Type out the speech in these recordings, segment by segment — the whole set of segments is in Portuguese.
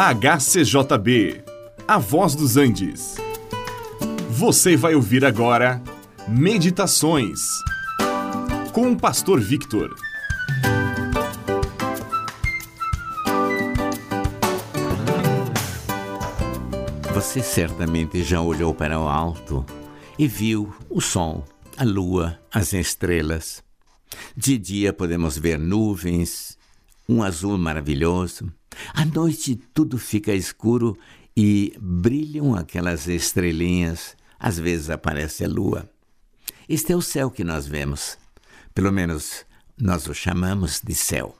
HCJB, A Voz dos Andes. Você vai ouvir agora Meditações com o Pastor Victor. Você certamente já olhou para o alto e viu o sol, a lua, as estrelas. De dia podemos ver nuvens, um azul maravilhoso. À noite tudo fica escuro e brilham aquelas estrelinhas. Às vezes aparece a lua. Este é o céu que nós vemos. Pelo menos nós o chamamos de céu.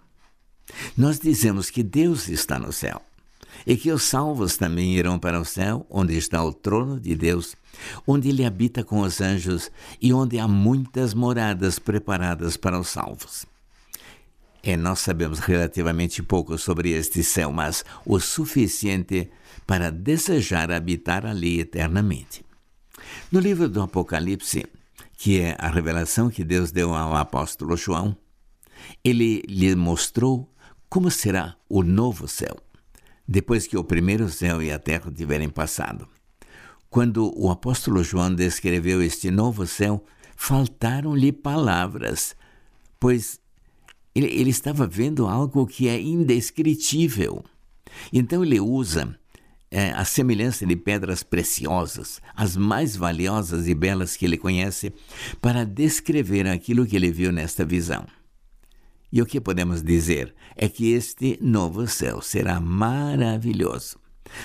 Nós dizemos que Deus está no céu e que os salvos também irão para o céu, onde está o trono de Deus, onde ele habita com os anjos e onde há muitas moradas preparadas para os salvos. É, nós sabemos relativamente pouco sobre este céu, mas o suficiente para desejar habitar ali eternamente. No livro do Apocalipse, que é a revelação que Deus deu ao apóstolo João, ele lhe mostrou como será o novo céu depois que o primeiro céu e a terra tiverem passado. Quando o apóstolo João descreveu este novo céu, faltaram-lhe palavras, pois ele, ele, estava vendo algo que é indescritível. Então ele usa é, a semelhança de pedras preciosas, as mais valiosas e belas que ele conhece, para descrever aquilo que ele viu nesta visão. E o que podemos dizer é que este novo céu será maravilhoso.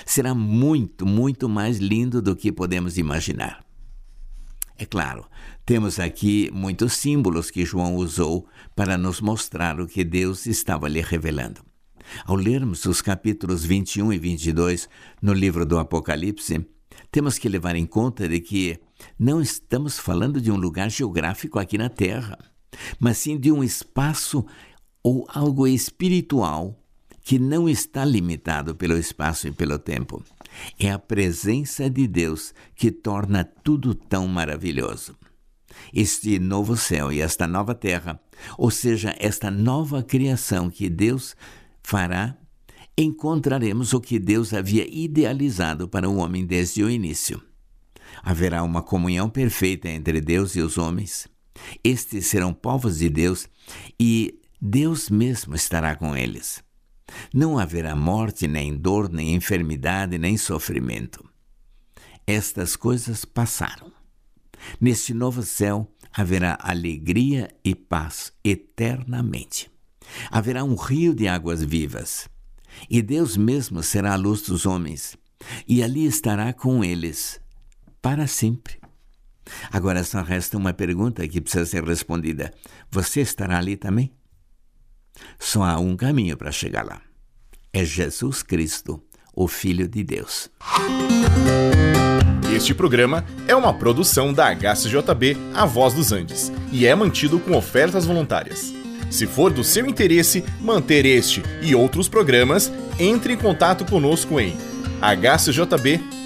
Será muito, muito mais lindo do que podemos imaginar. É claro, temos aqui muitos símbolos que João usou para nos mostrar o que Deus estava lhe revelando. Ao lermos os capítulos 21 e 22 no livro do Apocalipse, temos que levar em conta de que não estamos falando de um lugar geográfico aqui na Terra mas sim de um espaço ou algo espiritual que não está limitado pelo espaço e pelo tempo. É a presença de Deus que torna tudo tão maravilhoso. Este novo céu e esta nova terra, ou seja, esta nova criação que Deus fará, encontraremos o que Deus havia idealizado para o homem desde o início. Haverá uma comunhão perfeita entre Deus e os homens estes serão povos de Deus e Deus mesmo estará com eles. Não haverá morte, nem dor, nem enfermidade, nem sofrimento. Estas coisas passaram. Neste novo céu haverá alegria e paz eternamente. Haverá um rio de águas vivas. E Deus mesmo será a luz dos homens, e ali estará com eles para sempre. Agora só resta uma pergunta que precisa ser respondida: você estará ali também? Só há um caminho para chegar lá. É Jesus Cristo, o Filho de Deus. Este programa é uma produção da HCJB A Voz dos Andes e é mantido com ofertas voluntárias. Se for do seu interesse manter este e outros programas, entre em contato conosco em hcjb.com.br.